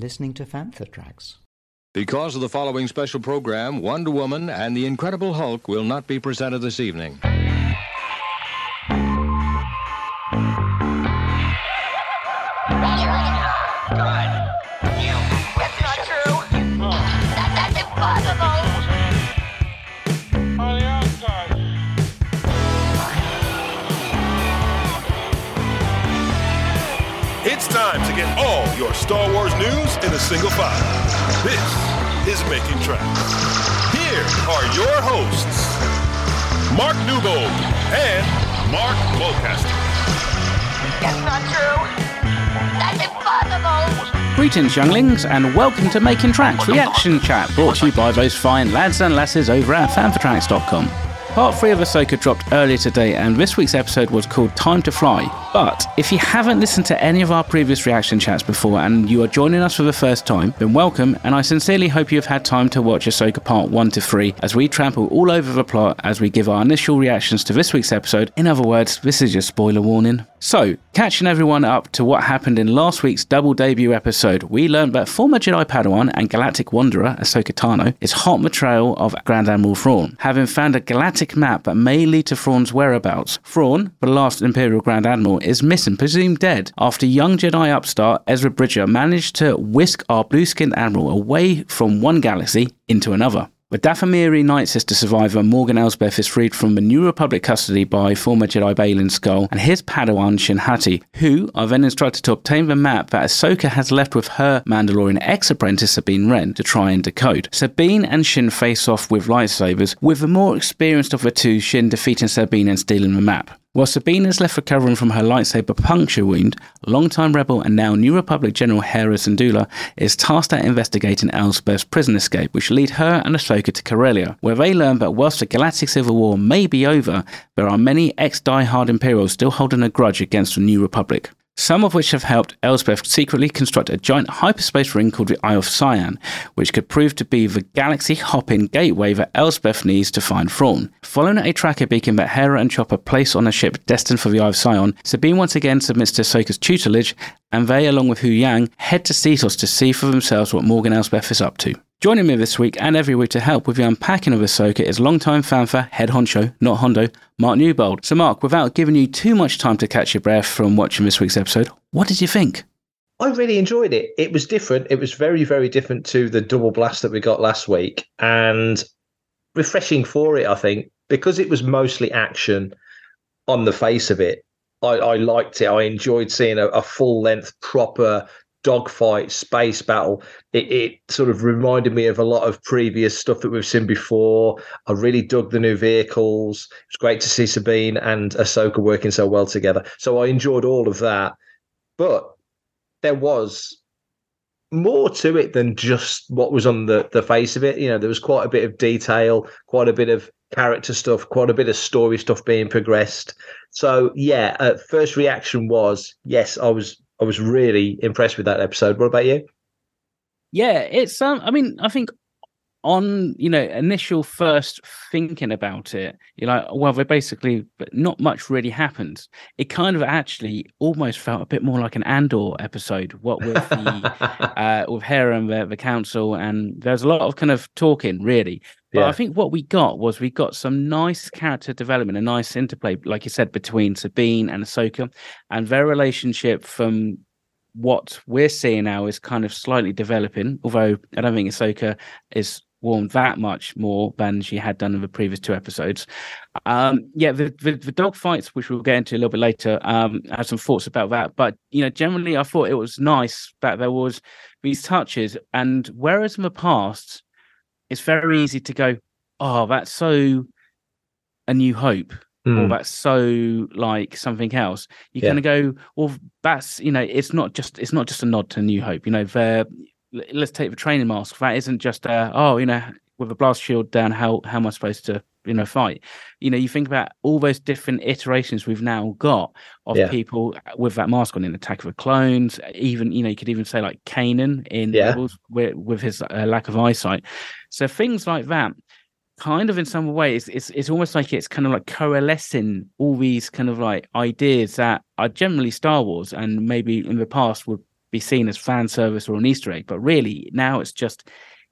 You are listening to Fantha Tracks. Because of the following special program, Wonder Woman and the Incredible Hulk will not be presented this evening. That's not true. That, that's impossible. It's time to get all your Star Wars news in a single file. This is Making Tracks. Here are your hosts, Mark Newbold and Mark Mulcaster. That's not true. That's impossible. Greetings, younglings, and welcome to Making Tracks Reaction Chat, brought to you by those fine lads and lasses over at fanthatracks.com. Part 3 of Ahsoka dropped earlier today, and this week's episode was called Time to Fly. But if you haven't listened to any of our previous reaction chats before and you are joining us for the first time, then welcome, and I sincerely hope you have had time to watch Ahsoka Part 1 to 3 as we trample all over the plot as we give our initial reactions to this week's episode. In other words, this is your spoiler warning. So, catching everyone up to what happened in last week's double debut episode, we learned that former Jedi Padawan and galactic wanderer Ahsoka Tano is hot betrayal of Grand Admiral Thrawn, having found a galactic map that may lead to Thrawn's whereabouts. Thrawn, the last Imperial Grand Admiral, is missing, presumed dead, after young Jedi upstart Ezra Bridger managed to whisk our blue-skinned admiral away from one galaxy into another. The Dathomiri Night Sister survivor Morgan Elsbeth is freed from the New Republic custody by former Jedi Baylan Skoll and his Padawan Shin Hati, who are then instructed to obtain the map that Ahsoka has left with her Mandalorian ex-apprentice Sabine Wren to try and decode. Sabine and Shin face off with lightsabers, with the more experienced of the two Shin defeating Sabine and stealing the map. While Sabine is left recovering from her lightsaber puncture wound, longtime rebel and now New Republic General Hera Syndulla is tasked at investigating Elsbeth's prison escape, which lead her and Ahsoka to Corellia, where they learn that whilst the Galactic Civil War may be over, there are many ex-die-hard Imperials still holding a grudge against the New Republic. Some of which have helped Elsbeth secretly construct a giant hyperspace ring called the Eye of Sion, which could prove to be the galaxy hopping gateway that Elsbeth needs to find Thrawn. Following a tracker beacon that Hera and Chopper place on a ship destined for the Eye of Sion, Sabine once again submits to Ahsoka's tutelage, and they, along with Huyang, head to Seatos to see for themselves what Morgan Elsbeth is up to. Joining me this week and every week to help with the unpacking of Ahsoka is longtime fanfare, head honcho, not Hondo, Mark Newbold. So, Mark, without giving you too much time to catch your breath from watching this week's episode, what did you think? I really enjoyed it. It was different. It was very, very different to the double blast that we got last week, and refreshing for it. I think because it was mostly action on the face of it. I, I liked it. I enjoyed seeing a, a full length, proper dogfight space battle. It, it sort of reminded me of a lot of previous stuff that we've seen before. I really dug the new vehicles. it's great to see Sabine and Ahsoka working so well together. So I enjoyed all of that. But there was more to it than just what was on the, the face of it. You know, there was quite a bit of detail, quite a bit of character stuff, quite a bit of story stuff being progressed. So yeah, uh, first reaction was yes, I was I was really impressed with that episode. What about you? Yeah, it's um. I mean, I think on you know initial first thinking about it, you're like, well, they basically, but not much really happened. It kind of actually almost felt a bit more like an Andor episode. What with the uh, with Hera and the, the council, and there's a lot of kind of talking, really. But Yeah. I think what we got was we got some nice character development, a nice interplay, like you said, between Sabine and Ahsoka, and their relationship from what we're seeing now is kind of slightly developing. Although I don't think Ahsoka is warmed that much more than she had done in the previous two episodes. Um, yeah, the, the the dog fights, which we'll get into a little bit later, um, I have some thoughts about that. But you know, generally, I thought it was nice that there was these touches, and whereas in the past, it's very easy to go, "Oh, that's so." A New Hope, or Hmm. that's so like something else. You Yeah. kind of go, well, that's you know, it's not just it's not just a nod to New Hope. You know, the let's take the training mask. That isn't just a oh, you know, with a blast shield down, how how am I supposed to you know fight? You know, you think about all those different iterations we've now got of Yeah. people with that mask on in Attack of the Clones. Even you know, you could even say like Kanan in Yeah. Rebels with, with his uh, lack of eyesight. So things like that kind of in some way it's, it's it's almost like it's kind of like coalescing all these kind of like ideas that are generally Star Wars and maybe in the past would be seen as fan service or an Easter egg, but really now it's just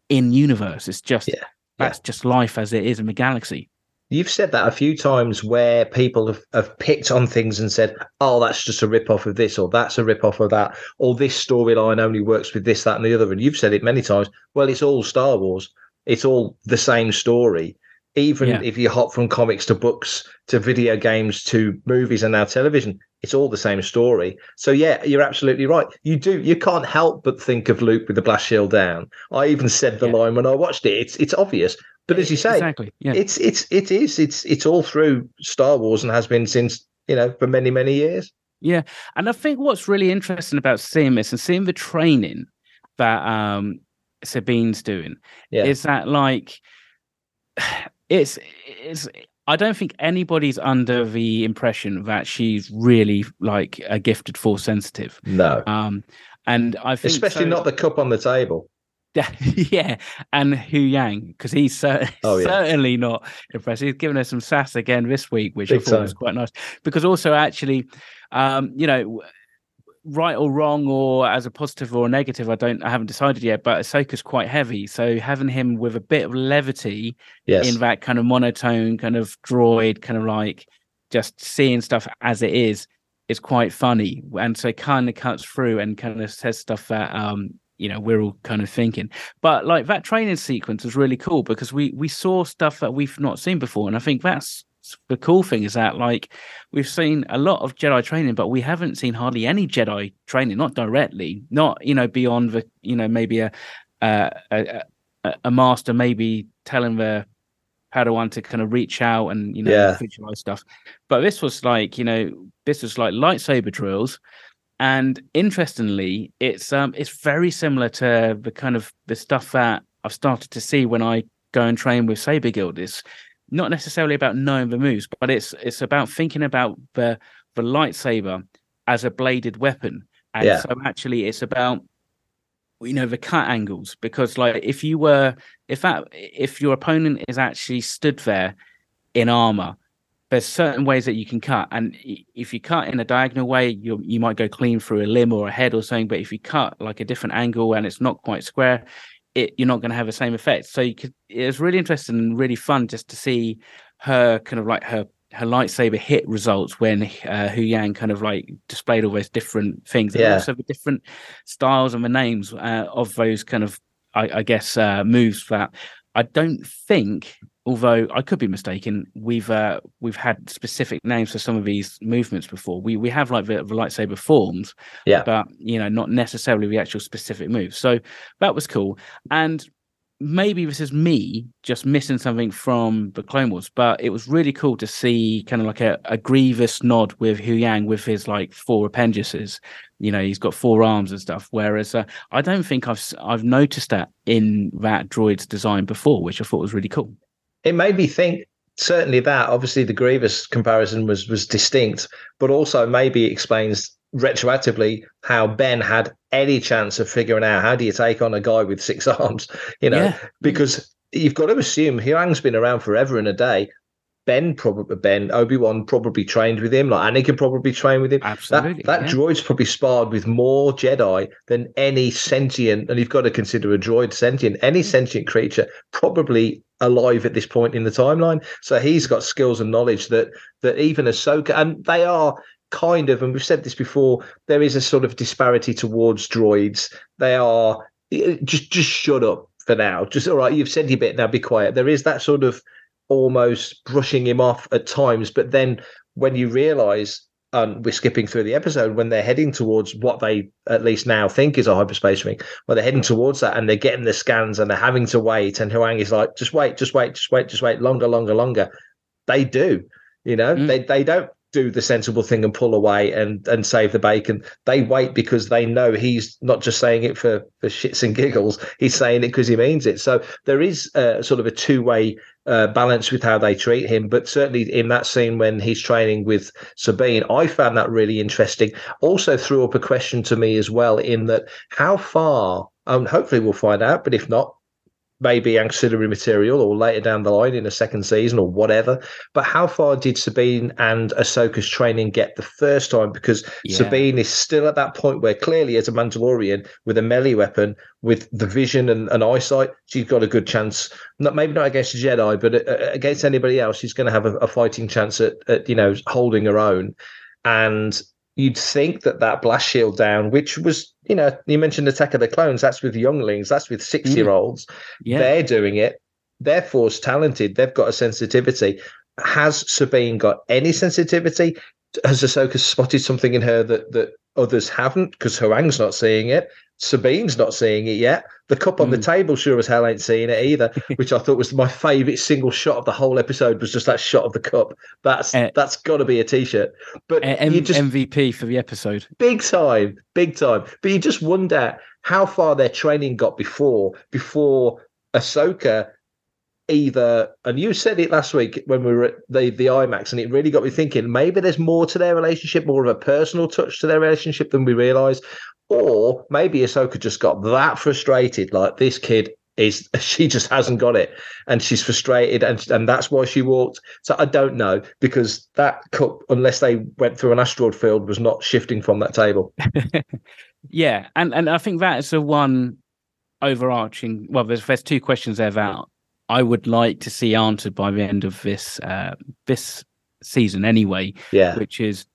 in universe. It's just Yeah, that's just life as it is in the galaxy. You've said that a few times where people have, have picked on things and said, oh, that's just a rip off of this, or that's a rip off of that, or this storyline only works with this, that, and the other. And you've said it many times. Well, it's all Star Wars, it's all the same story. Even Yeah. if you hop from comics to books to video games to movies and now television, it's all the same story. So, yeah, you're absolutely right. You do, you can't help but think of Luke with the blast shield down. I even said the Yeah. line when I watched it. It's, it's obvious. But as you say, exactly, yeah, it's it's it is it's it's all through Star Wars and has been since you know for many many years. Yeah, and I think what's really interesting about seeing this and seeing the training that um Sabine's doing Yeah. is that like it's it's I don't think anybody's under the impression that she's really like a gifted force sensitive. No, Um and I think especially so- not the cup on the table. yeah, and Huyang because he's cer- Oh, yeah. certainly not impressed. He's given us some sass again this week, which I Big thought was quite nice. Because also, actually, um, you know, right or wrong, or as a positive or a negative, I don't, I haven't decided yet. But Ahsoka's quite heavy, so having him with a bit of levity Yes, in that kind of monotone, kind of droid, kind of like just seeing stuff as it is, is quite funny. And so kind of cuts through and kind of says stuff that um, you know, we're all kind of thinking. But like that training sequence was really cool because we we saw stuff that we've not seen before. And I think that's the cool thing is that like we've seen a lot of Jedi training, but we haven't seen hardly any Jedi training, not directly, not you know beyond the you know maybe a uh, a, a, master maybe telling the Padawan to kind of reach out and you know Yeah. visualize stuff. But this was like you know this was like lightsaber drills, and interestingly, it's um it's very similar to the kind of the stuff that I've started to see when I go and train with Saber Guild. It's not necessarily about knowing the moves, but it's it's about thinking about the the lightsaber as a bladed weapon. And Yeah. so actually it's about you know the cut angles because like if you were if that if your opponent is actually stood there in armor there's certain ways that you can cut and if you cut in a diagonal way you you might go clean through a limb or a head or something but if you cut like a different angle and it's not quite square it you're not going to have the same effect so you could it was really interesting and really fun just to see her kind of like her her lightsaber hit results when uh, Huyang kind of like displayed all those different things and Yeah. also the different styles and the names uh, of those kind of I, I guess uh, moves that I don't think although I could be mistaken we've uh, we've had specific names for some of these movements before we we have like the, the lightsaber forms Yeah. but you know not necessarily the actual specific moves so that was cool and maybe this is me just missing something from the Clone Wars, but it was really cool to see kind of like a, a grievous nod with Huyang with his like four appendages. You know, he's got four arms and stuff. Whereas uh, I don't think I've I've noticed that in that droid's design before, which I thought was really cool. It made me think. Certainly, that obviously the Grievous comparison was was distinct, but also maybe explains retroactively how Ben had any chance of figuring out how do you take on a guy with six arms, you know, Yeah. because you've got to assume Huyang's been around forever and a day. Ben probably Ben Obi Wan probably trained with him, like Anakin probably trained with him. Absolutely, that that yeah. droid's probably sparred with more Jedi than any sentient, and you've got to consider a droid sentient. Any mm. sentient creature probably alive at this point in the timeline. So he's got skills and knowledge that that even Ahsoka, and they are kind of, and we've said this before, there is a sort of disparity towards droids. They are eh, just just shut up for now. Just all right, you've said your bit now, be quiet. There is that sort of almost brushing him off at times, but then when you realise and we're skipping through the episode when they're heading towards what they at least now think is a hyperspace ring. When they're heading towards that and they're getting the scans and they're having to wait, and Huyang is like, just wait, just wait, just wait, just wait, longer, longer, longer. They do, you know, Mm. they they don't do the sensible thing and pull away and and save the bacon. They wait because they know he's not just saying it for for shits and giggles. He's saying it because he means it. So there is uh, sort of a two way uh, balance with how they treat him. But certainly in that scene when he's training with Sabine, I found that really interesting. Also threw up a question to me as well in that how far, and hopefully we'll find out, but if not, maybe ancillary material or later down the line in a second season or whatever. But how far did Sabine and Ahsoka's training get the first time? Because Yeah. Sabine is still at that point where clearly, as a Mandalorian with a melee weapon, with the vision and, and eyesight, she's got a good chance. Not maybe not against a Jedi, but uh, against anybody else, she's going to have a, a fighting chance at, at you know holding her own. And you'd think that that blast shield down, which was you know you mentioned the Attack of the Clones, that's with younglings, that's with six year olds. Yeah. They're doing it. They're force talented. They've got a sensitivity. Has Sabine got any sensitivity? Has Ahsoka spotted something in her that that others haven't? Because Huyang's not seeing it. Sabine's not seeing it yet. The cup on the Mm. table sure as hell ain't seeing it either, which I thought was my favourite single shot of the whole episode was just that shot of the cup. That's Uh, that's got to be a t-shirt. But A- M- you just MVP for the episode. big time, big time. But you just wonder how far their training got before before Ahsoka either and you said it last week when we were at the the IMAX and it really got me thinking maybe there's more to their relationship, more of a personal touch to their relationship than we realise. Or maybe Ahsoka just got that frustrated, like this kid is she just hasn't got it and she's frustrated and and that's why she walked so i don't know because that cup unless they went through an asteroid field was not shifting from that table Yeah, and and I think that is the one overarching. Well, there's there's two questions there that I would like to see answered by the end of this uh, this season, anyway. yeah Which is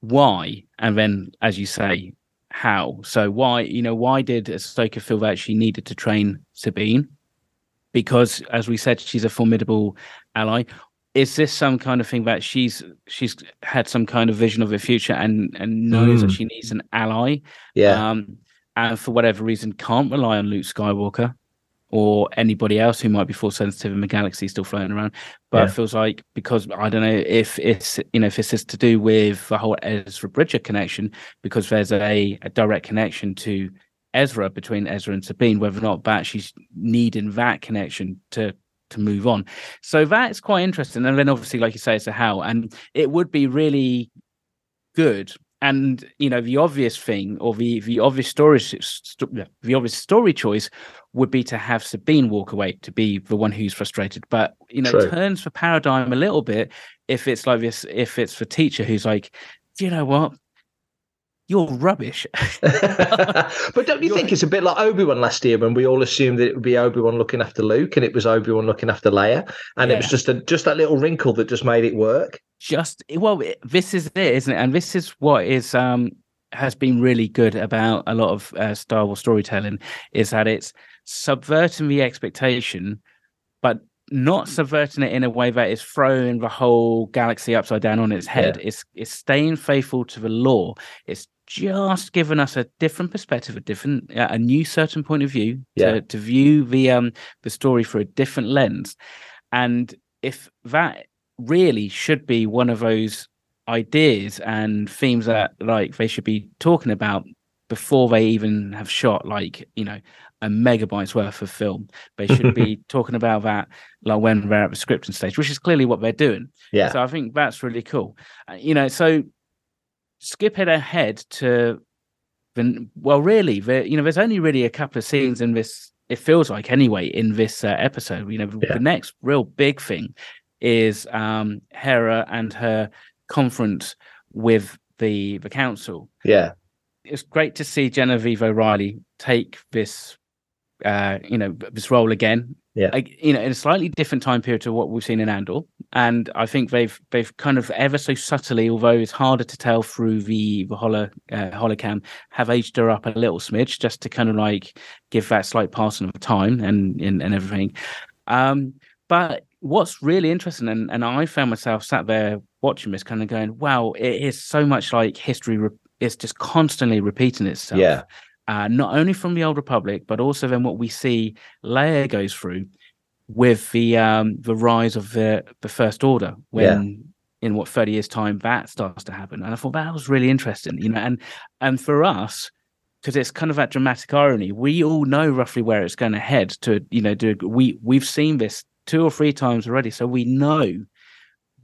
why, and then as you say, how. So why, you know, why did Ahsoka feel that she needed to train Sabine? Because, as we said, she's a formidable ally. Is this some kind of thing that she's she's had some kind of vision of the future and and knows that Mm. she needs an ally? yeah um, and for whatever reason can't rely on Luke Skywalker or anybody else who might be force sensitive in the galaxy still floating around. But Yeah. it feels like because I don't know if it's you know if this is to do with the whole Ezra Bridger connection, because there's a, a direct connection to Ezra between Ezra and Sabine, whether or not that she's needing that connection to to move on. So that's quite interesting. And then obviously, like you say, it's a how. And it would be really good and you know the obvious thing or the the obvious story st- the obvious story choice would be to have Sabine walk away to be the one who's frustrated. But you know True. turns the paradigm a little bit if it's like this if it's the teacher who's like do you know what? You're rubbish. But don't you think it's a bit like Obi Wan last year when we all assumed that it would be Obi Wan looking after Luke and it was Obi Wan looking after Leia, and it was just a just that little wrinkle that just made it work. just well this is it isn't it? And this is what is um has been really good about a lot of uh, star wars storytelling is that it's subverting the expectation but not subverting it in a way that is throwing the whole galaxy upside down on its head. It's it's staying faithful to the lore. It's just giving us a different perspective a different a new certain point of view Yeah. to, to view the um the story through a different lens. And if that really should be one of those ideas and themes that like they should be talking about before they even have shot like you know a megabytes worth of film. They should be talking about that like when they're at the scripting stage which is clearly what they're doing. Yeah, so i think that's really cool. Uh, you know so skip it ahead to the well really there you know there's only really a couple of scenes in this it feels like anyway in this uh, episode. You know the- Yeah. the next real big thing is um hera and her conference with the the council. Yeah, it's great to see Genevieve O'Reilly take this, uh, you know, this role again. Yeah. Like, you know, in a slightly different time period to what we've seen in Andor, and I think they've they've kind of ever so subtly, although it's harder to tell through the the holo uh, holocam, have aged her up a little smidge just to kind of like give that slight passing of time and and, and everything. Um, but what's really interesting, and, and I found myself sat there watching this, kind of going, "Wow, it is so much like history. Re- it's just constantly repeating itself." Yeah. Uh, not only from the old republic, but also then what we see Leia goes through with the um the rise of the the first order when in what 30 years time that starts to happen. And i thought that was really interesting you know and and for us because it's kind of that dramatic irony we all know roughly where it's going to head to you know do we we've seen this two or three times already so we know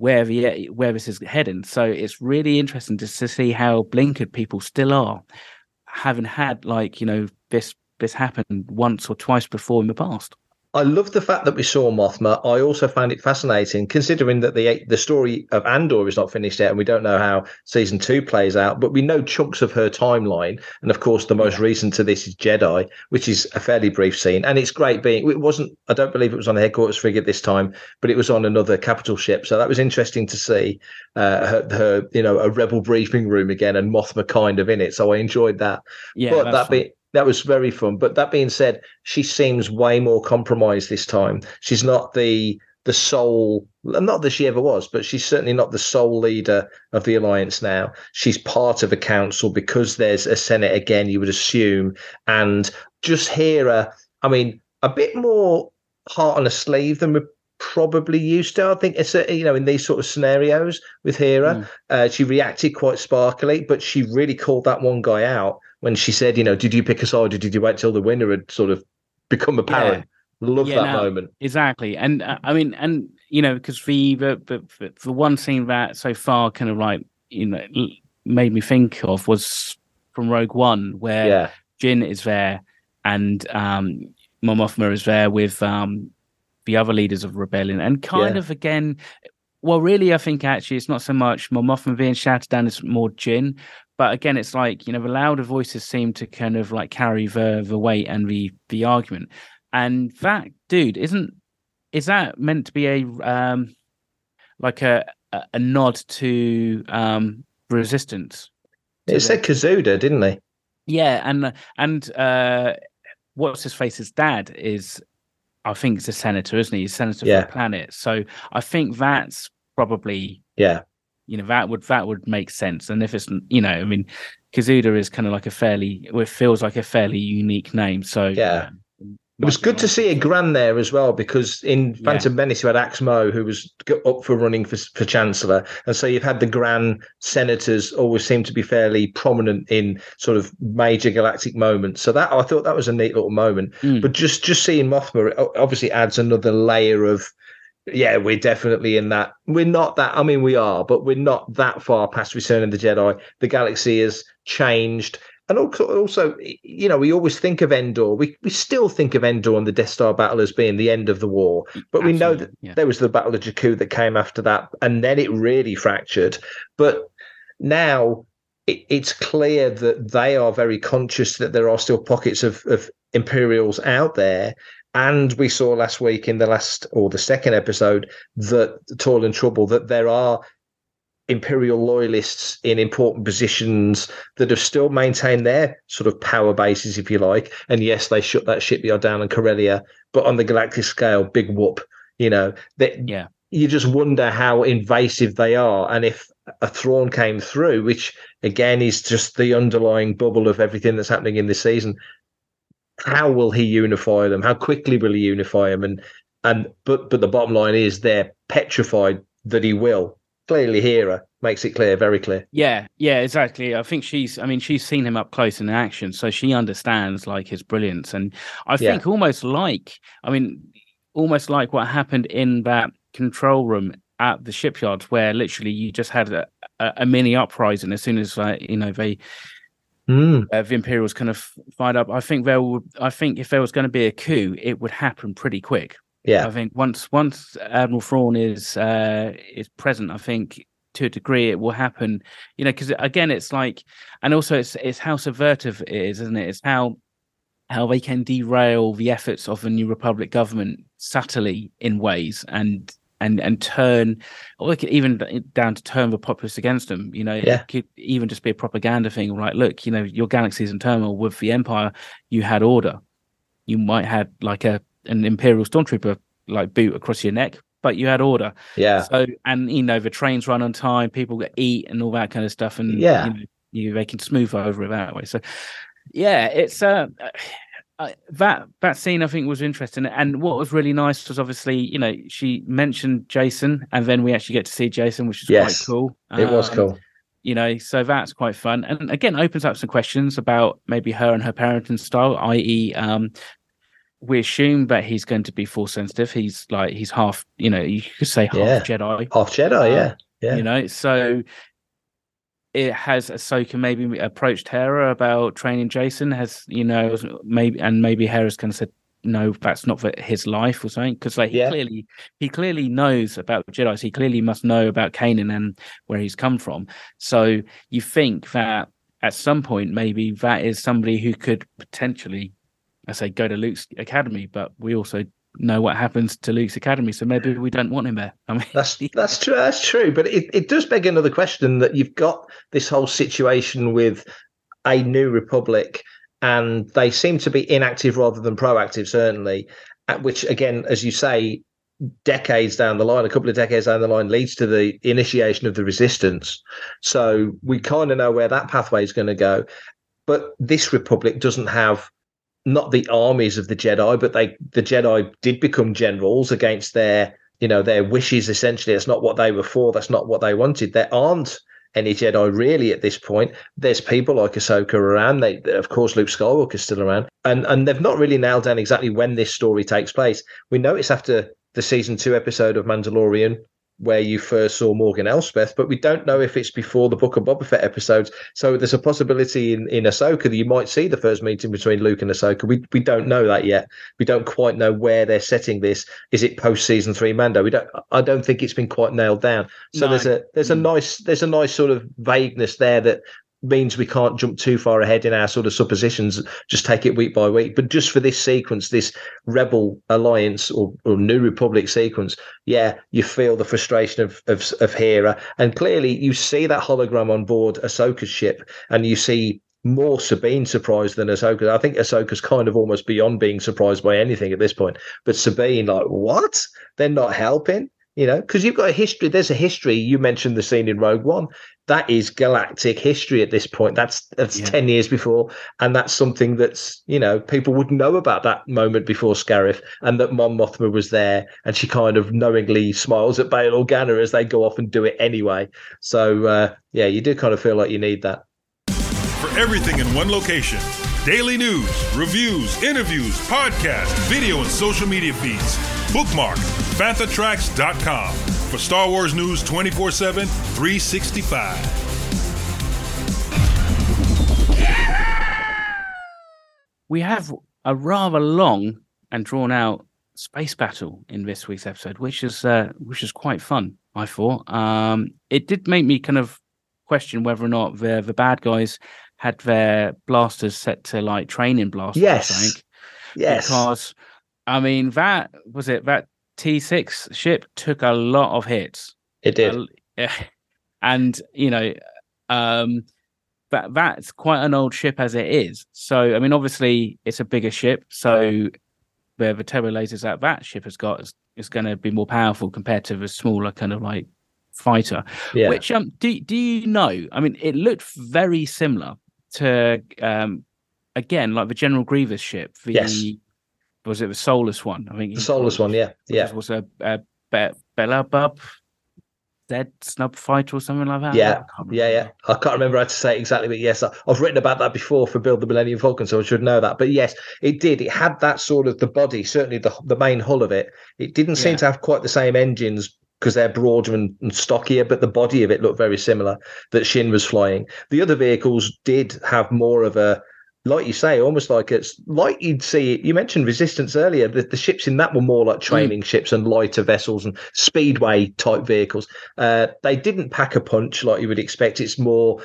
where the where this is heading. So it's really interesting just to see how blinkered people still are having had like you know this this happened once or twice before in the past I love the fact that we saw Mothma. I also found it fascinating, considering that the the story of Andor is not finished yet, and we don't know how season two plays out. But we know chunks of her timeline, and of course, the most recent to this is Jedi, which is a fairly brief scene, and it's great. Being it wasn't, I don't believe it was on a headquarters frigate this time, but it was on another capital ship, so that was interesting to see uh, her, her, you know, a rebel briefing room again, and Mothma kind of in it. So I enjoyed that. Yeah, but that's that be that was very fun. But that being said, she seems way more compromised this time. She's not the the sole not that she ever was, but she's certainly not the sole leader of the alliance now. She's part of a council because there's a Senate again, you would assume, and just hear her, I mean, a bit more heart on a sleeve than we're probably used to. I think it's a, you know in these sort of scenarios with Hera, Mm. uh, she reacted quite sparkily, but she really called that one guy out when she said, you know, did you pick a side or did you wait till the winner had sort of become apparent? Love Yeah, that now- moment. Exactly, and uh, I mean, and you know, because the, the the the one scene that so far kind of like you know made me think of was from Rogue One, where Yeah, Jyn is there and um Mothma is there with um the other leaders of rebellion, and kind Yeah. of again. Well, really, I think actually it's not so much Mothma being shouted down; it's more Jyn. But again, it's like you know the louder voices seem to kind of like carry the the weight and the the argument. And that dude isn't is that meant to be a um like a a, a nod to um resistance? to it the- said Kazuda, didn't they? yeah, and and uh, what's his face's dad is, I think, is a senator, isn't he? He's senator Yeah. for the planet. So I think that's probably Yeah, you know that would that would make sense. And if it's you know, I mean, Kazuda is kind of like a fairly, it feels like a fairly unique name. So Yeah. It was good to see a Gran there as well because in Yeah. Phantom Menace you had Axmo who was up for running for for Chancellor, and so you've had the Gran senators always seem to be fairly prominent in sort of major galactic moments. So that I thought that was a neat little moment. Mm. But just just seeing Mothma it obviously adds another layer of. Yeah, we're definitely in that. We're not that. I mean, we are, but we're not that far past Return of the Jedi. The galaxy has changed and also, you know, we always think of Endor. We we still think of Endor and the Death Star battle as being the end of the war, but we know that yeah. there was the Battle of Jakku that came after that, and then it really fractured. But now it, it's clear that they are very conscious that there are still pockets of, of Imperials out there. And we saw last week in the last or the second episode that Toil and Trouble that there are imperial loyalists in important positions that have still maintained their sort of power bases, if you like. And yes, they shut that shipyard down in Corellia, but on the galactic scale, big whoop. You know, that Yeah. you just wonder how invasive they are, and if a Thrawn came through, which again is just the underlying bubble of everything that's happening in this season. How will he unify them? How quickly will he unify them? And and but but the bottom line is they're petrified that he will. Clearly, Hera makes it clear, very clear. Yeah, yeah, exactly. I think she's I mean, she's seen him up close in action, so she understands like his brilliance. And I Yeah. think almost like I mean, almost like what happened in that control room at the shipyard where literally you just had a, a, a mini uprising as soon as uh, you know they Mm, uh, the Imperials kind of fired up. I think there would I think if there was going to be a coup, it would happen pretty quick. yeah, I think once once Admiral Thrawn is uh, is present, I think to a degree it will happen. You know, because again, it's like, and also it's it's how subvertive it is, isn't it? It's how how they can derail the efforts of the New Republic government subtly in ways and and and turn, or it could even down to turn the populace against them. You know, Yeah. it could even just be a propaganda thing. Like, look, you know, your galaxy's in turmoil with the Empire. You had order. You might had like a an Imperial stormtrooper like boot across your neck, but you had order. yeah, So and you know the trains run on time, people get eat and all that kind of stuff, and Yeah. you, know, you they can smooth over it that way. So yeah, it's uh, uh, that that scene I think was interesting, and what was really nice was obviously you know she mentioned Jacen, and then we actually get to see Jacen, which is Yes. quite cool. it was Um, cool. you know so that's quite fun and again opens up some questions about maybe her and her parenting style i.e um we assume that he's going to be force sensitive he's like he's half you know you could say half Yeah. jedi Half Jedi, yeah, yeah. you know so it has Ahsoka maybe approached Hera about training Jacen has you know maybe and maybe Hera's kind of said no, that's not for his life or something because like he Yeah. clearly he clearly knows about the Jedi. So he clearly must know about Kanan and where he's come from. So you think that at some point maybe that is somebody who could potentially, I say, go to Luke's academy, but we also know what happens to Luke's academy, so maybe we don't want him there. I mean, That's that's true. That's true. But it, it does beg another question that you've got this whole situation with a new republic, and they seem to be inactive rather than proactive. Certainly, at which again, as you say, decades down the line, a couple of decades down the line, leads to the initiation of the resistance. So we kind of know where that pathway is going to go. But this republic doesn't have not the armies of the Jedi, but they the Jedi did become generals against their you know their wishes. Essentially, it's not what they were for. That's not what they wanted. There aren't any Jedi really at this point. There's people like Ahsoka around. They, of course, Luke Skywalker's still around, and and they've not really nailed down exactly when this story takes place. We know it's after the season two episode of Mandalorian, where you first saw Morgan Elsbeth, but we don't know if it's before the Book of Boba Fett episodes. So there's a possibility in, in Ahsoka that you might see the first meeting between Luke and Ahsoka. We we don't know that yet. We don't quite know where they're setting this. Is it post season three Mando? We don't. I don't think it's been quite nailed down. So No. there's a there's a mm. nice there's a nice sort of vagueness there that means we can't jump too far ahead in our sort of suppositions. Just take it week by week. But just for this sequence, this Rebel Alliance or, or New Republic sequence, yeah, you feel the frustration of, of of Hera, and clearly you see that hologram on board Ahsoka's ship, and you see more Sabine surprised than Ahsoka. I think Ahsoka's kind of almost beyond being surprised by anything at this point. But Sabine, like, what? They're not helping, you know, because you've got a history. There's a history. You mentioned the scene in Rogue One. That is galactic history at this point. That's that's Yeah. ten years before, and that's something that's you know people would know about that moment before Scarif, and that Mon Mothma was there, and she kind of knowingly smiles at Bail Organa as they go off and do it anyway. So uh, yeah, you do kind of feel like you need that. For everything in one location daily news, reviews, interviews, podcasts, video, and social media feeds. Bookmark FanthaTracks.com for Star Wars news 24 7, 365. we have a rather long and drawn out space battle in this week's episode, which is uh, which is quite fun. I thought um, it did make me kind of question whether or not the the bad guys had their blasters set to like training blasters. or Yes. something. Yes, because I mean that was it. That T six ship took a lot of hits. it did. Uh, and you know um that that's quite an old ship as it is so i mean obviously it's a bigger ship so the the turbo lasers that that ship has got is, is going to be more powerful compared to the smaller kind of like fighter yeah. which um do, do you know i mean it looked very similar to um again like the general grievous ship the Yes. Was it the soulless one i think the soulless one, yeah, yeah. was a, a Be- Bella Bub dead snub fighter or something like that. Yeah, Yeah, yeah. I can't remember how to say it exactly, but yes, I- I've written about that before for Build the Millennium Falcon, so I should know that. But yes, it did. It had that sort of the body, certainly the the main hull of it. It didn't seem Yeah. to have quite the same engines because they're broader and, and stockier, but the body of it looked very similar that Shin was flying. The other vehicles did have more of a like you say, almost like it's like you'd see. You mentioned resistance earlier. The, the ships in that were more like training ships and lighter vessels and speedway type vehicles. Uh, they didn't pack a punch like you would expect. It's more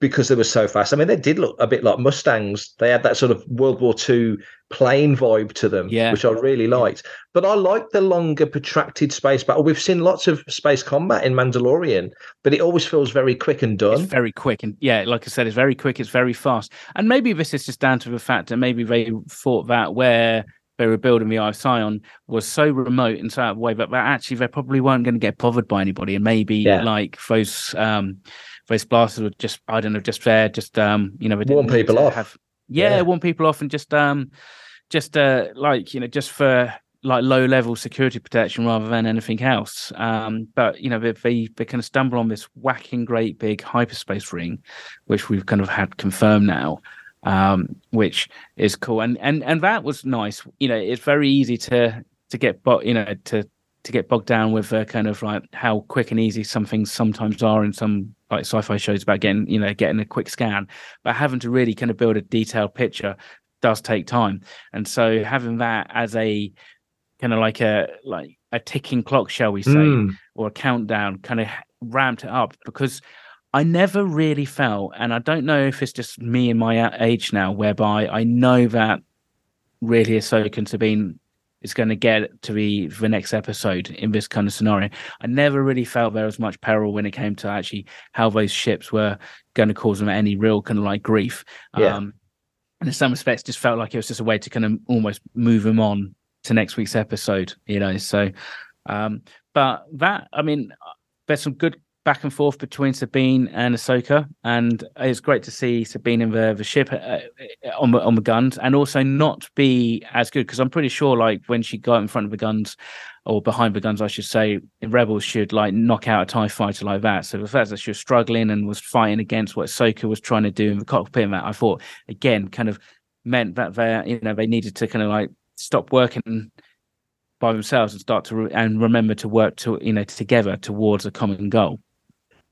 because they were so fast. I mean, they did look a bit like Mustangs. They had that sort of World War II plane vibe to them, Yeah. which I really liked. But I like the longer, protracted space battle. We've seen lots of space combat in Mandalorian, but it always feels very quick and It's done. very quick and yeah, like I said, it's very quick. It's very fast, and maybe this is just down to the fact that maybe they thought that where they were building the Eye of Sion was so remote and so out of the way that, that actually they probably weren't going to get bothered by anybody, and maybe Yeah. like those um those blasters were just I don't know just there just um you know they Warn didn't need people off. Have, yeah, Yeah. warn people off and just um just uh like you know just for like low level security protection rather than anything else. Um, but you know, they, they they kind of stumble on this whacking great big hyperspace ring, which we've kind of had confirmed now, um, which is cool. And and and that was nice. You know, it's very easy to to get but you know to to get bogged down with uh, kind of like how quick and easy some things sometimes are in some like sci-fi shows about getting you know getting a quick scan, but having to really kind of build a detailed picture does take time, and so having that as a kind of like a like a ticking clock, shall we say, Mm. or a countdown, kind of ramped it up. Because I never really felt, and I don't know if it's just me and my age now, whereby I know that really Ahsoka and Sabine is going to get to be the next episode in this kind of scenario. I never really felt there was much peril when it came to actually how those ships were going to cause them any real kind of like grief. Yeah. Um, and in some respects, just felt like it was just a way to kind of almost move them on to next week's episode, you know. So, um, but that, I mean, there's some good back and forth between Sabine and Ahsoka, and it's great to see Sabine in the, the ship uh, on the on the guns, and also not be as good because I'm pretty sure, like when she got in front of the guns or behind the guns, I should say, Rebels should like knock out a Tie fighter like that. So the fact that she was struggling and was fighting against what Ahsoka was trying to do in the cockpit, and that I thought again kind of meant that they, you know, they needed to kind of like stop working by themselves and start to re- and remember to work to you know together towards a common goal.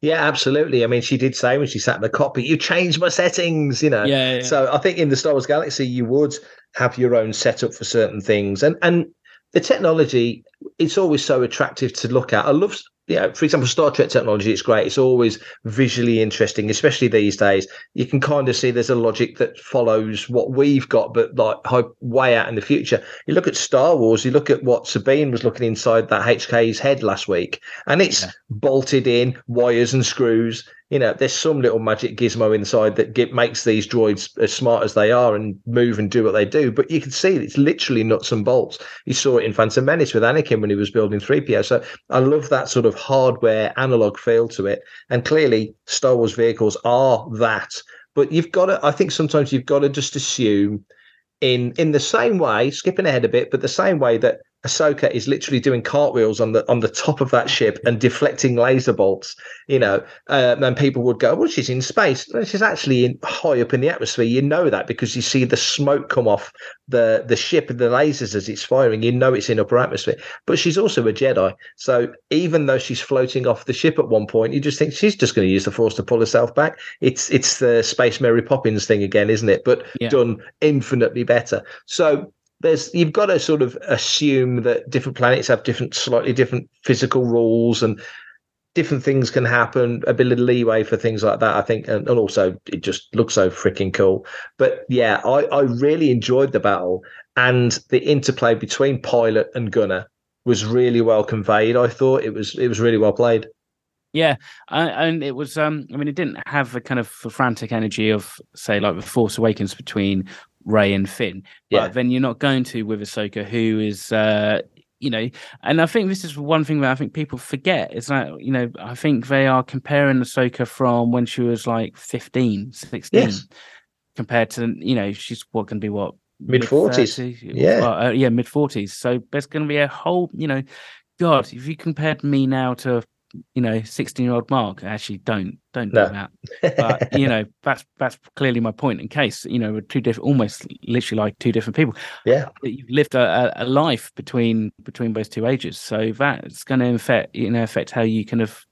Yeah, absolutely. I mean, she did say when she sat in the cockpit, "You changed my settings," you know. Yeah, yeah. So I think in the Star Wars Galaxy, you would have your own setup for certain things, and and the technology, it's always so attractive to look at. I love, you know, for example, Star Trek technology. It's great. It's always visually interesting, especially these days. You can kind of see there's a logic that follows what we've got, but like way out in the future. You look at Star Wars. You look at what Sabine was looking inside that HK's head last week, and it's Yeah. bolted in wires and screws. You know, there's some little magic gizmo inside that get, makes these droids as smart as they are and move and do what they do. But you can see it's literally nuts and bolts. You saw it in Phantom Menace with Anakin when he was building 3PO. So I love that sort of hardware analog feel to it. And clearly, Star Wars vehicles are that. But you've got to, I think sometimes you've got to just assume in in the same way, skipping ahead a bit, but the same way that Ahsoka is literally doing cartwheels on the on the top of that ship and deflecting laser bolts, you know, uh, and people would go, "Well, she's in space." No, she's actually in high up in the atmosphere. You know that because you see the smoke come off the the ship and the lasers as it's firing. You know it's in upper atmosphere. But she's also a Jedi, so even though she's floating off the ship at one point, you just think she's just going to use the Force to pull herself back. It's it's the Space Mary Poppins thing again, isn't it? But Yeah. done infinitely better. So there's you've got to sort of assume that different planets have different slightly different physical rules and different things can happen a bit of leeway for things like that i think and, and also it just looks so freaking cool but yeah I, I really enjoyed the battle and the interplay between pilot and gunner was really well conveyed i thought it was it was really well played Yeah, uh, and it was. Um, I mean, it didn't have the kind of frantic energy of, say, like the Force Awakens between Rey and Finn. But Yeah. then you're not going to with Ahsoka, who is, uh, you know, and I think this is one thing that I think people forget. Is that you know, I think they are comparing Ahsoka from when she was like 15, 16, Yes. compared to you know, she's what can be what Mid-forties. Yeah. Well, uh, yeah, mid forties. So there's going to be a whole, you know, God, if you compared me now to, you know, sixteen year old Mark, actually don't don't do No. that. But you know, that's that's clearly my point. In case you know, we're two different, almost literally like two different people. yeah You've lived a, a, life between between those two ages, so that's going to affect you know affect how you kind of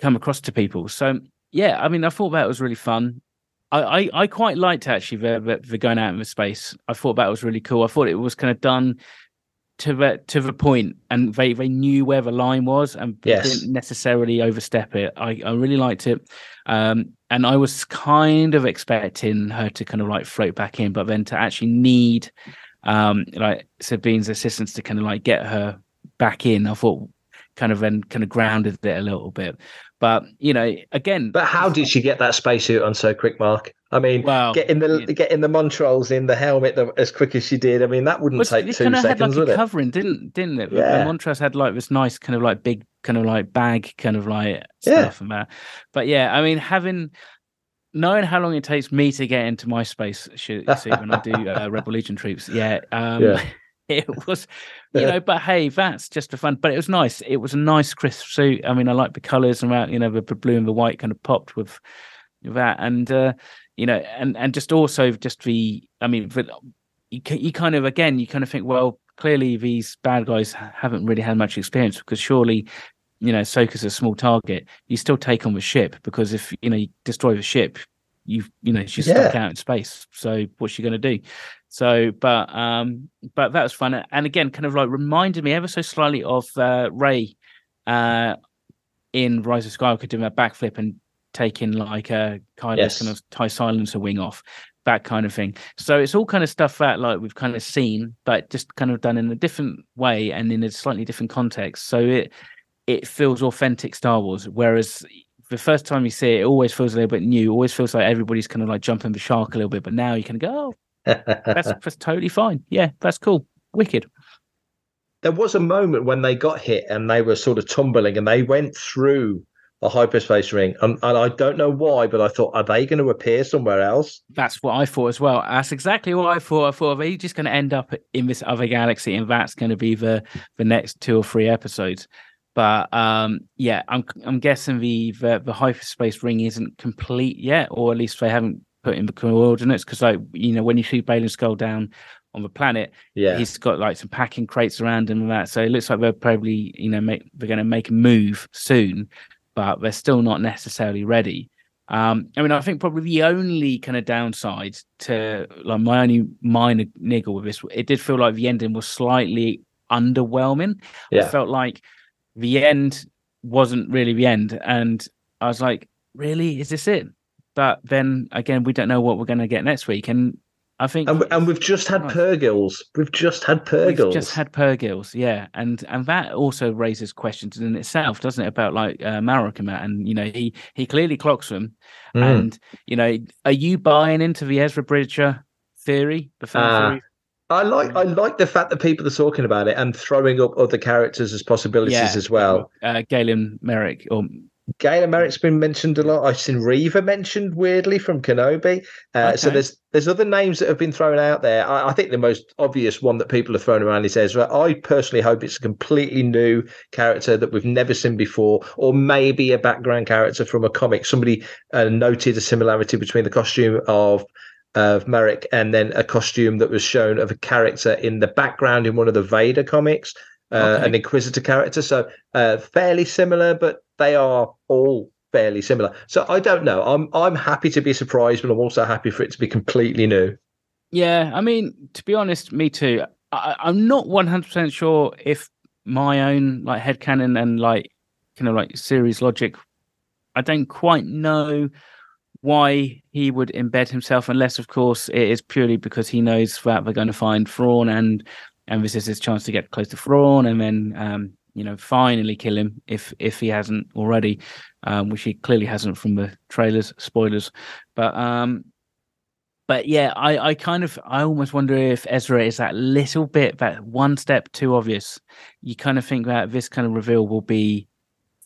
come across to people. So yeah, I mean, I thought that was really fun. I, I, I quite liked actually the, the, the going out into space. I thought that was really cool. I thought it was kind of done to the to the point, and they, they knew where the line was and Yes. didn't necessarily overstep it. I, I really liked it, um, and I was kind of expecting her to kind of like float back in, but then to actually need um, like Sabine's assistance to kind of like get her back in. I thought kind of then kind of grounded it a little bit. But you know, again, but how did she get that spacesuit on so quick mark i mean Well, getting the yeah. getting the montrals in the helmet the, as quick as she did i mean that wouldn't was, take it two kind of had like a covering, didn't didn't it? Yeah. Yeah. Montrals had like this nice kind of like big kind of like bag kind of like Yeah. stuff and that. But yeah, I mean having knowing how long it takes me to get into my space suit when I do uh, Rebel Legion troops, yeah, um, Yeah. it was you know. But hey, that's just a fun. But it was nice. It was a nice crisp suit. I mean, I like the colours and that. You know, the blue and the white kind of popped with that, and uh, you know, and and just also just the. I mean, the, you you kind of again you kind of think well clearly these bad guys haven't really had much experience because surely you know Soka's a small target you still take on the ship because if you know you destroy the ship you've you know she's Yeah. stuck out in space. So what's she going to do? So, but um, but that was fun, and again, kind of like reminded me ever so slightly of uh, Rey, uh, in Rise of Skywalker doing a backflip and taking like a kind Yes. of kind of tie silencer wing off, that kind of thing. So it's all kind of stuff that like we've kind of seen, but just kind of done in a different way and in a slightly different context. So it it feels authentic Star Wars, whereas the first time you see it, it always feels a little bit new. Always feels like everybody's kind of like jumping the shark a little bit. But now you can go, oh, that's that's totally fine. Yeah, that's cool. Wicked. there was a moment when they got hit and they were sort of tumbling and they went through a hyperspace ring and, and i don't know why but i thought are they going to appear somewhere else That's what I thought as well. That's exactly what I thought. I thought, are they just going to end up in this other galaxy, and that's going to be the the next two or three episodes? But um, yeah, I'm I'm guessing the, the the hyperspace ring isn't complete yet, or at least they haven't put in the coordinates. Because like you know, when you see Baylan Skoll down on the planet, yeah he's got like some packing crates around him and that. So it looks like they're probably, you know, make they're going to make a move soon, but they're still not necessarily ready. Um, I mean, I think probably the only kind of downside to like my only minor niggle with this, it did feel like the ending was slightly underwhelming. I felt like the end wasn't really the end, and I was like, really, is this it? But then again, we don't know what we're going to get next week, and I think and, and we've just had Right. Purrgils. We've just had Purrgils. We've just had Purrgils, yeah, and and that also raises questions in itself, doesn't it? About like uh, and you know, he he clearly clocks them, Mm. and you know, are you buying into the Ezra Bridger theory, the film Ah, theory? I like I like the fact that people are talking about it and throwing up other characters as possibilities Yeah, as well. Uh, Galen Marek, or Galen Marek's been mentioned a lot. I've seen Reva mentioned weirdly from Kenobi. Uh, So there's there's other names that have been thrown out there. I, I think the most obvious one that people have thrown around is Ezra. I personally hope it's a completely new character that we've never seen before, or maybe a background character from a comic. Somebody uh, noted a similarity between the costume of of Marrok and then a costume that was shown of a character in the background in one of the Vader comics, uh, Okay. an Inquisitor character. So uh, fairly similar, but they are all fairly similar. So I don't know. I'm I'm happy to be surprised, but I'm also happy for it to be completely new. yeah, I mean, to be honest, me too. I, I'm not 100 percent sure if my own like headcanon and like kind of like series logic, I don't quite know why he would embed himself, unless, of course, it is purely because he knows that they're going to find Thrawn, and and this is his chance to get close to Thrawn, and then um, you know finally kill him if if he hasn't already, um, which he clearly hasn't from the trailers. Spoilers, but um, but yeah, I I kind of I almost wonder if Ezra is that little bit that one step too obvious. You kind of think that this kind of reveal will be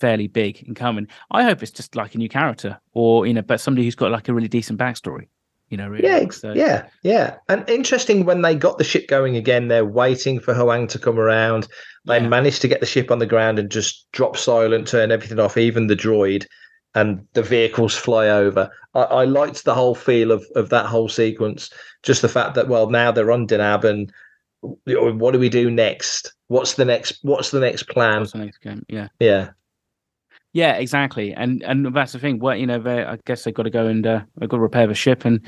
fairly big and coming. I hope it's just like a new character, or you know, but somebody who's got like a really decent backstory. You know, really. Yeah, So- yeah, yeah. And interesting when they got the ship going again, they're waiting for Huyang to come around. They Yeah. managed to get the ship on the ground and just drop silent, turn everything off, even the droid, and the vehicles fly over. I, I liked the whole feel of of that whole sequence. Just the fact that well, now they're on Dinab, and what do we do next? What's the next? What's the next plan? What's the next game? Yeah. Yeah, Yeah, exactly, and and that's the thing. What you know, they I guess they've got to go and uh, they've got to repair the ship and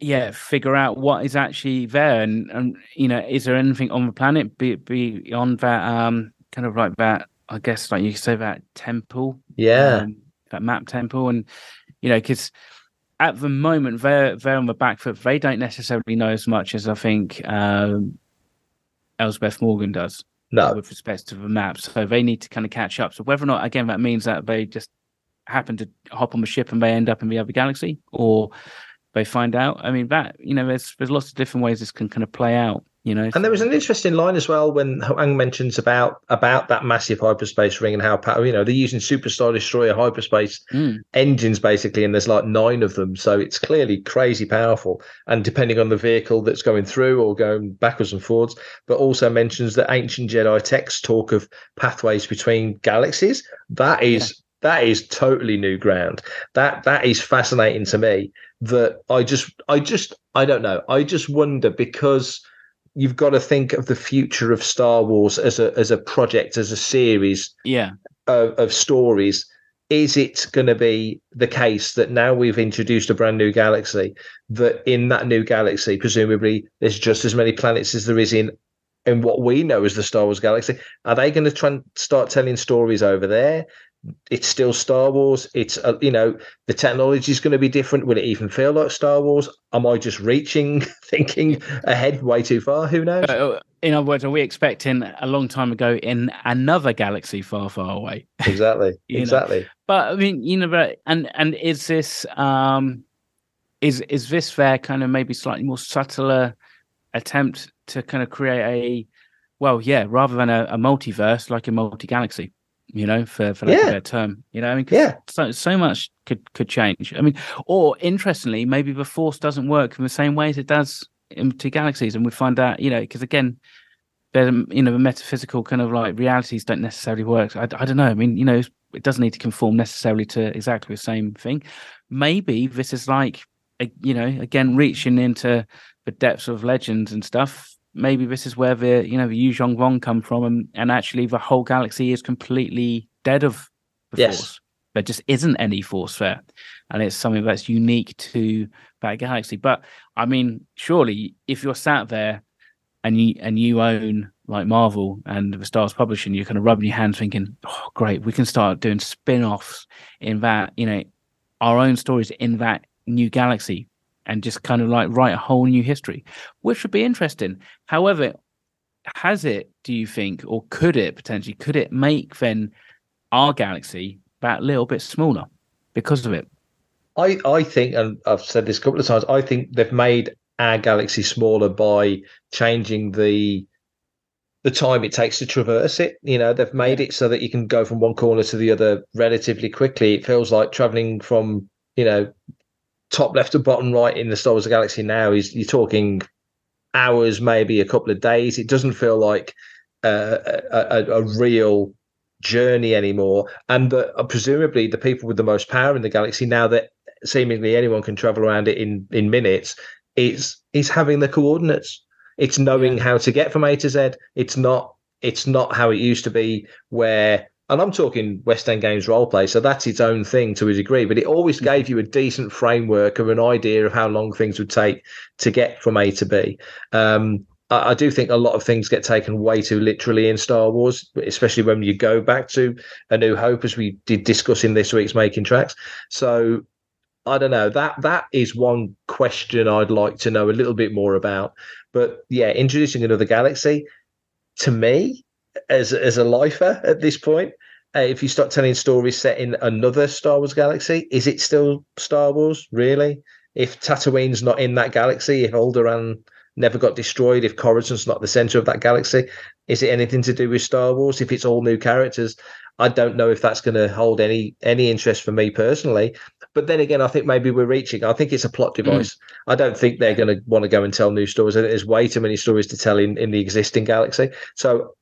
yeah, figure out what is actually there, and and you know, is there anything on the planet be, beyond that um kind of like that? I guess like you could say that temple, yeah, um, that map temple, and you know, because at the moment they're they're on the back foot. They don't necessarily know as much as I think um, Elsbeth Morgan does no, with respect to the map. So they need to kind of catch up. So whether or not, again, that means that they just happen to hop on the ship and they end up in the other galaxy, or they find out. I mean, that you know, there's there's lots of different ways this can kind of play out. You know, And there was an interesting line as well when Huyang mentions about about that massive hyperspace ring and how you know they're using superstar destroyer hyperspace Mm. engines basically, and there's like nine of them, so it's clearly crazy powerful. And depending on the vehicle that's going through or going backwards and forwards, but also mentions that ancient Jedi texts talk of pathways between galaxies. That is that is totally new ground. That that is fascinating to me. That I just I just I don't know. I just wonder because you've got to think of the future of Star Wars as a as a project, as a series yeah, of, of stories. is it going to be the case that now we've introduced a brand new galaxy that in that new galaxy presumably there's just as many planets as there is in in what we know as the Star Wars galaxy are they going to try and start telling stories over there it's still Star Wars. It's uh, you know the technology is going to be different. Will it even feel like Star Wars? Am I just reaching thinking ahead way too far? Who knows? Uh, in other words, are we expecting a long time ago in another galaxy far, far away? exactly. You know. exactly. But I mean, you know, but and and is this um is is this their kind of maybe slightly more subtler attempt to kind of create a well, yeah, rather than a, a multiverse, like a multi galaxy, you know, for for lack of Yeah. a better term, you know, I mean, 'cause Yeah. so so much could could change. I mean, or interestingly, maybe the force doesn't work in the same way as it does in two galaxies, and we find out, you know, because again. There's, you know, the metaphysical kind of like realities don't necessarily work. I, I don't know. I mean, you know, it doesn't need to conform necessarily to exactly the same thing. Maybe this is like, you know, again reaching into the depths of legends and stuff. Maybe this is where the you know the Yuuzhan Vong come from, and, and actually the whole galaxy is completely dead of the Yes. force. There just isn't any force there, and it's something that's unique to that galaxy. But I mean, surely if you're sat there and you and you own like Marvel and the Stars Publishing, you're kind of rubbing your hands, thinking, "Oh, great, we can start doing spin-offs in that, you know, our own stories in that new galaxy, and just kind of like write a whole new history, which would be interesting." However, has it? Do you think, or could it potentially? Could it make then our galaxy that little bit smaller because of it? I, I think, and I've said this a couple of times, I think they've made our galaxy smaller by changing the the time it takes to traverse it. You know, they've made it so that you can go from one corner to the other relatively quickly. It feels like traveling from, you know, top left to bottom right in the Star Wars galaxy now is you're talking hours, maybe a couple of days. It doesn't feel like uh, a, a, a real journey anymore. And the, uh, presumably, the people with the most power in the galaxy now that seemingly anyone can travel around it in in minutes is is having the coordinates. It's knowing how to get from A to Z. It's not it's not how it used to be where and I'm talking West End Games role play, so that's its own thing to a degree, but it always gave you a decent framework of an idea of how long things would take to get from A to B. Um, I, I do think a lot of things get taken way too literally in Star Wars, especially when you go back to A New Hope, as we did discuss in this week's Making Tracks. So I don't know. That that is one question I'd like to know a little bit more about. But yeah, introducing another galaxy to me as as a lifer at this point. Uh, if you start telling stories set in another Star Wars galaxy, is it still Star Wars? Really? If Tatooine's not in that galaxy, if Alderaan never got destroyed, if Coruscant's not the center of that galaxy, is it anything to do with Star Wars? If it's all new characters, I don't know if that's going to hold any any interest for me personally. But then again, I think maybe we're reaching. I think it's a plot device. I don't think they're going to want to go and tell new stories. There's way too many stories to tell in, in the existing galaxy. So,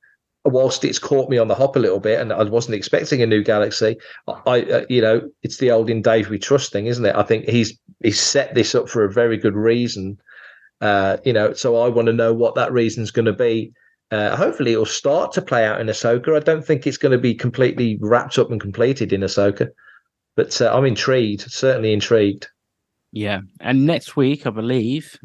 whilst it's caught me on the hop a little bit, and I wasn't expecting a new galaxy, I, uh, you know, it's the old in Dave we trust thing, isn't it? I think he's he's set this up for a very good reason. Uh, you know, so I want to know what that reason's going to be. Uh, hopefully, it'll start to play out in Ahsoka. I don't think it's going to be completely wrapped up and completed in Ahsoka, but uh, I'm intrigued. Certainly intrigued. Yeah, and next week, I believe,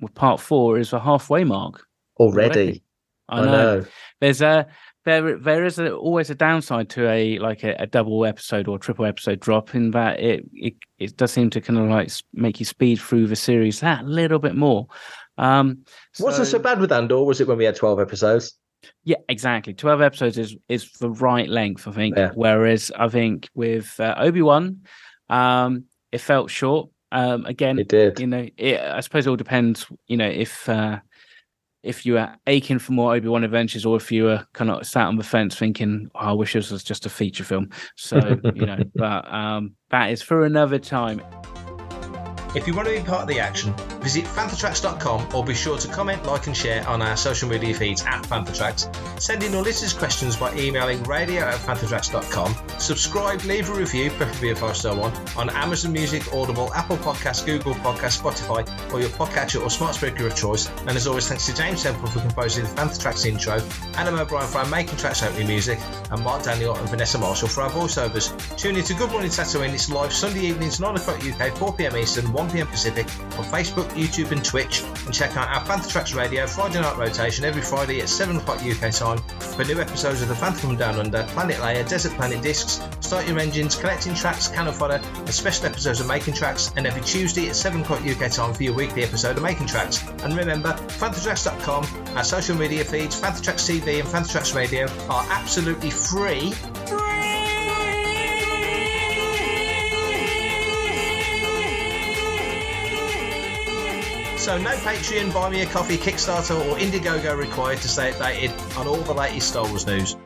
with part four is the halfway mark. Already, I know. There's a there there is a, always a downside to a like a, a double episode or triple episode drop in that it it, it does seem to kind of like make you speed through the series that little bit more. Um, Wasn't so bad with Andor, was it? When we had twelve episodes, Yeah, exactly. Twelve episodes is is the right length, I think. Yeah. Whereas I think with uh, Obi Wan, um, it felt short. Um, again, it did. you know, it, I suppose it all depends. You know, if uh, if you are aching for more Obi Wan adventures, or if you were kind of sat on the fence thinking, oh, "I wish this was just a feature film." So you know, but um, that is for another time. If you want to be part of the action, visit fanthatracks.com or be sure to comment, like, and share on our social media feeds at Fanthatracks. Send in your listeners' questions by emailing radio at. Subscribe, leave a review, preferably a five star one, on Amazon Music, Audible, Apple Podcasts, Google Podcasts, Spotify, or your podcatcher or smart speaker of choice. And as always, thanks to James Temple for composing the Fanthatracks intro, Adam O'Brien for our making tracks opening music, and Mark Daniel and Vanessa Marshall for our voiceovers. Tune in to Good Morning Tatooine. It's live Sunday evenings, 9 o'clock UK, 4 pm Eastern, 1 pm Pacific on Facebook, YouTube, and Twitch. And check out our Fantha Tracks Radio Friday night rotation every Friday at 7 o'clock UK time for new episodes of The Fantha From Down Under, Planet Leia, Desert Planet Discs, Start Your Engines, Collecting Tracks, Canon Fodder, and special episodes of Making Tracks. And every Tuesday at 7 o'clock UK time for your weekly episode of Making Tracks. And remember, FanthaTracks.com, our social media feeds, Fanthatracks TV and Fanthatracks Radio are absolutely free. free. So no Patreon, Buy Me a Coffee, Kickstarter or Indiegogo required to stay updated on all the latest Star Wars news.